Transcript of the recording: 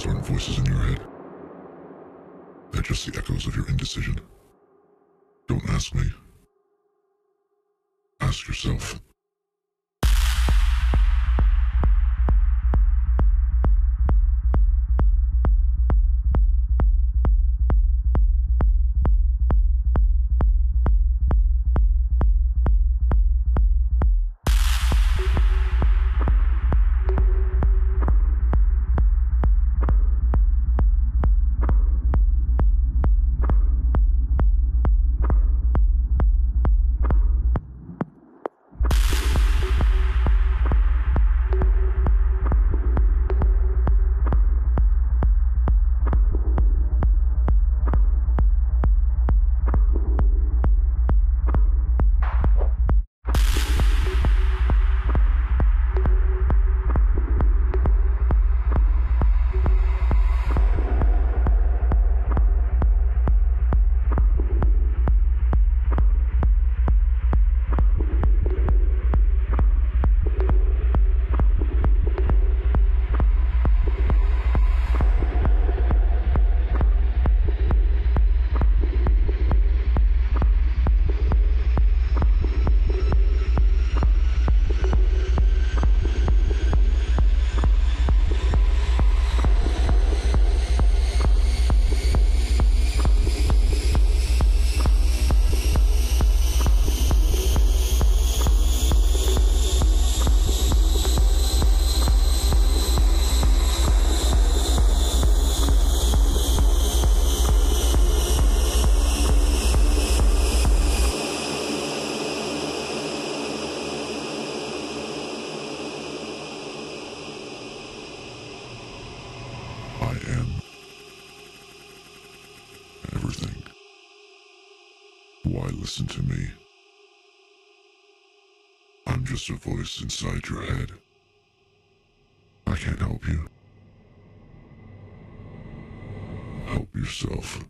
Those aren't voices in your head. They're just the echoes of your indecision. Don't ask me. Ask yourself. Why listen to me? I'm just a voice inside your head. I can't help you. Help yourself.